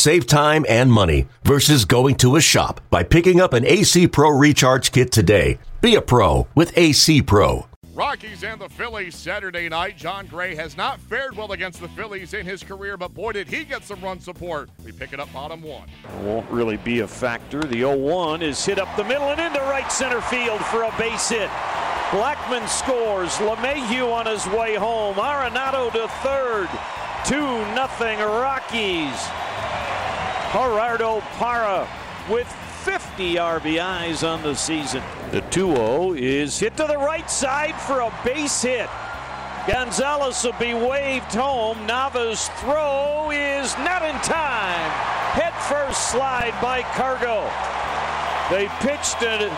Save time and money versus going to a shop by picking up an AC Pro Recharge Kit today. Be a pro with AC Pro. Rockies and the Phillies Saturday night. Jon Gray has not fared well against the Phillies in his career, but boy, did he get some run support. We pick it up bottom one. Won't really be a factor. The 0 1 is hit up the middle and into right center field for a base hit. Blackmon scores. LeMahieu on his way home. Arenado to third. 2 nothing Rockies. Gerardo Parra with 50 RBIs on the season. The 2 0 is hit to the right side for a base hit. Gonzalez will be waved home. Nava's throw is not in time. Head first slide by Cargo. They pitched it.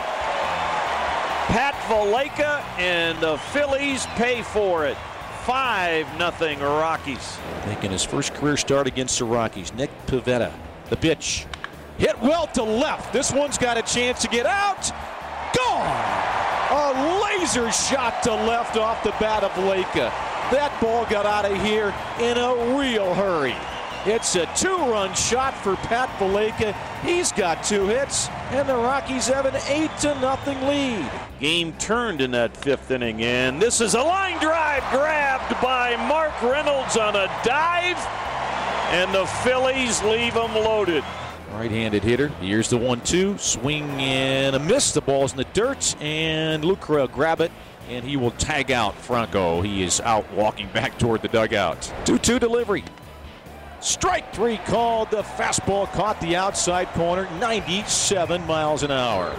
Pat Valaika and the Phillies pay for it. 5 nothing Rockies. Making his first career start against the Rockies. Nick Pivetta. The pitch. Hit well to left. This one's got a chance to get out. Gone. A laser shot to left off the bat of Valaika. That ball got out of here in a real hurry. It's a two-run shot for Pat Valaika. He's got two hits, and the Rockies have an eight to nothing lead. Game turned in that fifth inning, and this is a line drive grabbed by Mark Reynolds on a dive, and the Phillies leave them loaded. Right-handed hitter. Here's the one-two. Swing and a miss. The ball's in the dirt, and Lucroy grab it, and he will tag out Franco. He is out walking back toward the dugout. 2-2 delivery. Strike three called. The fastball caught the outside corner, 97 miles an hour.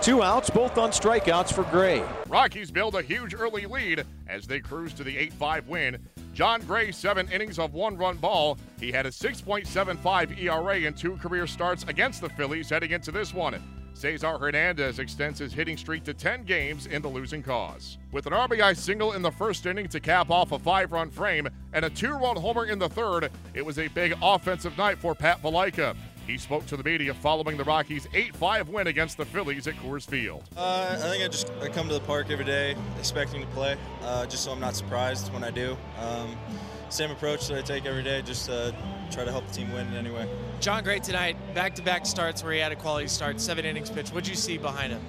Two outs, both on strikeouts for Gray. Rockies build a huge early lead as they cruise to the 8 5 win. Jon Gray, seven innings of one run ball. He had a 6.75 ERA in two career starts against the Phillies heading into this one. Cesar Hernandez extends his hitting streak to 10 games in the losing cause. With an RBI single in the first inning to cap off a five run frame and a two run homer in the third, it was a big offensive night for Pat Valaika. He spoke to the media following the Rockies' 8-5 win against the Phillies at Coors Field. Uh, I think I just I come to the park every day expecting to play, uh, just so I'm not surprised when I do. Um, same approach that I take every day, just uh, try to help the team win in any way. Jon Gray tonight, back-to-back starts where he had a quality start, seven innings pitch. What'd you see behind him?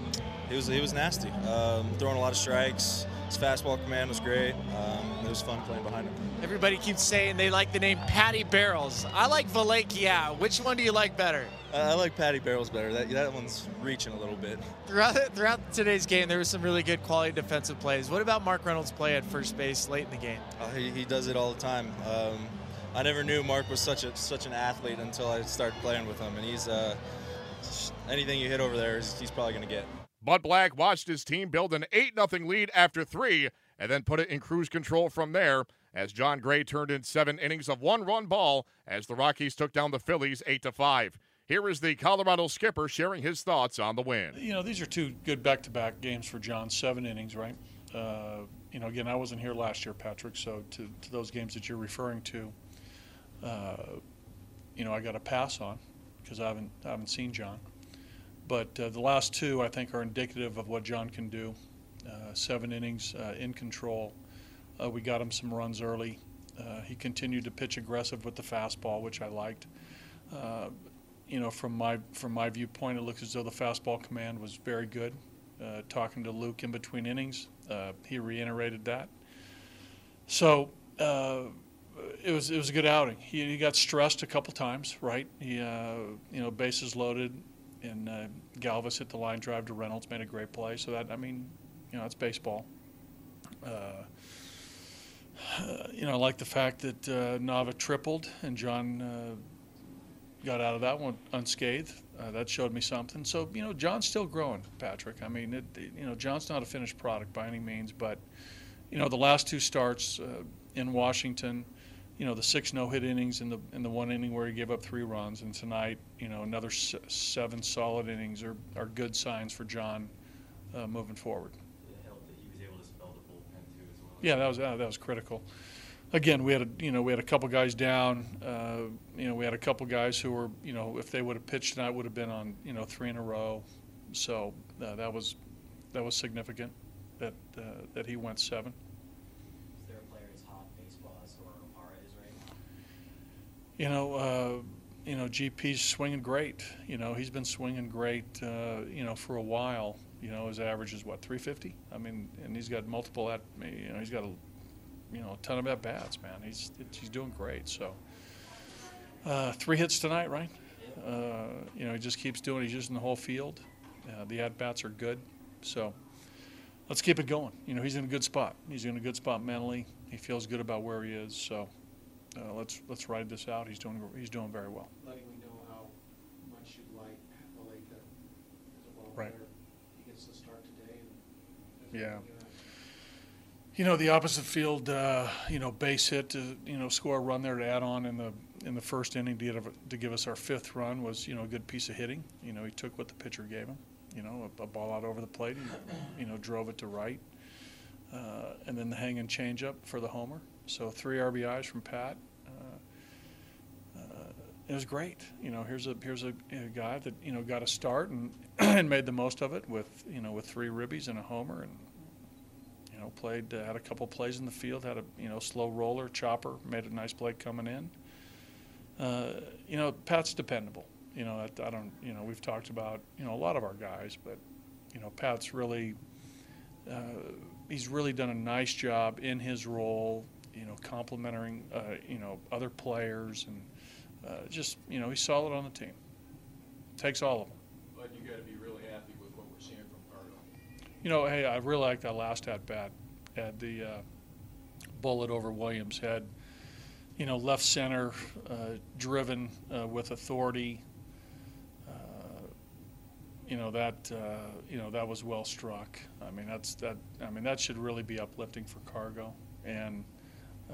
He was he was nasty, um, throwing a lot of strikes. His fastball command was great. Um, it was fun playing behind him. Everybody keeps saying they like the name Patty Barrels. I like Valaika. Which one do you like better? Uh, I like Patty Barrels better. That, that one's reaching a little bit. Throughout, throughout today's game, there was some really good quality defensive plays. What about Mark Reynolds' play at first base late in the game? Uh, he, he does it all the time. Um, I never knew Mark was such a such an athlete until I started playing with him, and he's uh, anything you hit over there, he's probably going to get. Bud Black watched his team build an 8 0 lead after three and then put it in cruise control from there as Jon Gray turned in seven innings of one run ball as the Rockies took down the Phillies 8 to 5. Here is the Colorado skipper sharing his thoughts on the win. You know, these are two good back to back games for Jon, seven innings, right? Uh, you know, again, I wasn't here last year, Patrick, so to, to those games that you're referring to, uh, you know, I got a pass on because I haven't, I haven't seen Jon. But uh, the last two, I think, are indicative of what Jon can do. Uh, seven innings uh, in control. Uh, we got him some runs early. he continued to pitch aggressive with the fastball, which I liked. you know, from my from my viewpoint, it looks as though the fastball command was very good. talking to Luke in between innings, he reiterated that. So it was it was a good outing. He, he got stressed a couple times, right? He uh, you know bases loaded, and uh, Galvis hit the line drive to Reynolds, made a great play. So that I mean, you know, it's baseball. Uh, you know, I like the fact that uh, Nava tripled and Jon uh, got out of that one unscathed. Uh, that showed me something. So you know, Jon's still growing, Patrick. I mean, it, you know, Jon's not a finished product by any means, but you know, the last two starts uh, in Washington you know the six no-hit innings in the in the one inning where he gave up three runs, and tonight, you know, another seven solid innings are, are good signs for Jon uh, moving forward. It helped that he was able to spell Yeah, that was uh, that was critical. Again, we had a you know we had a couple guys down. Uh, you know we had a couple guys who were you know if they would have pitched tonight would have been on you know three in a row. So uh, that was that was significant that uh, that he went seven. Is there a player as hot baseball as Parra is right now? You know, uh, you know, GP's swinging great. You know, he's been swinging great. Uh, you know, for a while. You know, his average is what 350. I mean, and he's got multiple at. You know, he's got a, you know, a ton of at bats. Man, he's he's doing great. So, uh, three hits tonight, right? Uh, you know, he just keeps doing. He's using the whole field. Uh, the at bats are good. So, let's keep it going. You know, he's in a good spot. He's in a good spot mentally. He feels good about where he is. So, uh, let's let's ride this out. He's doing he's doing very well. Letting me know how much you like Valaika as a ball Right. player. He gets to start today. And Yeah. You know, the opposite field, uh, you know, base hit to you know score a run there to add on in the in the first inning to, get, to give us our fifth run was you know a good piece of hitting. You know, he took what the pitcher gave him. You know, a, a ball out over the plate. He, you know, drove it to right, uh, and then the hanging changeup for the homer. So three RBIs from Pat. Uh, uh, it was great. You know, here's a here's a, a guy that you know got a start and and made the most of it with you know with three ribbies and a homer and you know played uh, had a couple plays in the field had a you know slow roller chopper made a nice play coming in. Uh, you know Pat's dependable. You know I, I don't you know we've talked about you know a lot of our guys, but you know Pat's really uh, he's really done a nice job in his role. You know complimenting uh, you know other players and uh, just you know he's solid on the team. Takes all of them. But you got to be really happy with what we're seeing from Cargo. You know, hey, I really like that last at bat. Had the uh, bullet over Williams' head. You know, left center, uh, driven uh, with authority. Uh, you know that. Uh, you know that was well struck. I mean, that's that. I mean, that should really be uplifting for Cargo. And uh,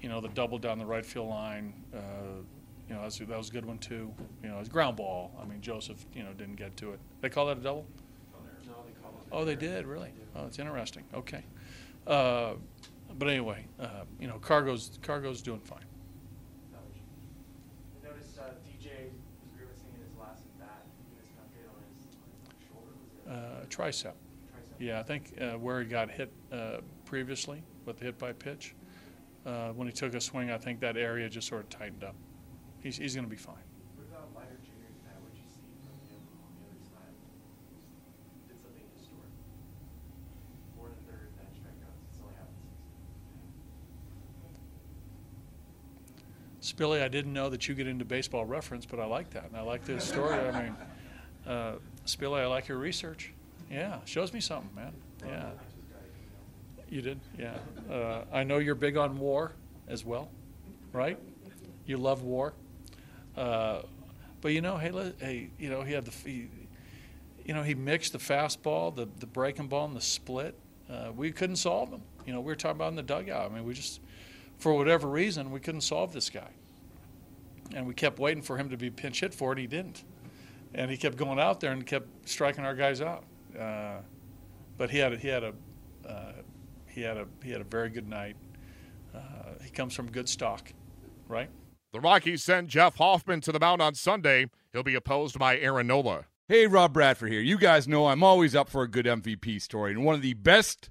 you know, the double down the right field line. Uh, you know, that was, that was a good one too. You know, it was ground ball. I mean, Joseph, you know, didn't get to it. They call that a double. No, they call it. Oh, they did really. Oh, it's interesting. Okay, uh, but anyway, uh, you know, cargo's cargo's doing fine. I noticed uh, DJ was grimacing in his last at bat. Give us an update on his, on his shoulder. Was it Uh, tricep. tricep? Yeah, I think uh, where he got hit uh, previously with the hit by pitch, uh, when he took a swing, I think that area just sort of tightened up. He's he's going to be fine. What about Leiter Jr. tonight? What you see from him on the other side? Did something historic. More than third nine strikeouts. It's only happened six. Spilly, I didn't know that you get into baseball reference, but I like that, and I like this story. I mean, uh, Spilly, I like your research. Yeah, shows me something, man. Yeah. You did, yeah. Uh, I know you're big on war as well, right? You love war, uh, but you know, hey, let, hey, you know, he had the, he, you know, he mixed the fastball, the the breaking ball, and the split. Uh, we couldn't solve him. You know, we were talking about in the dugout. I mean, we just, for whatever reason, we couldn't solve this guy, and we kept waiting for him to be pinch hit for it. He didn't, and he kept going out there and kept striking our guys out. Uh, but he had a, he had a he had a he had a very good night. Uh, he comes from good stock, right? The Rockies send Jeff Hoffman to the mound on Sunday. He'll be opposed by Aaron Nola. Hey, Rob Bradford here. You guys know I'm always up for a good MVP story, and one of the best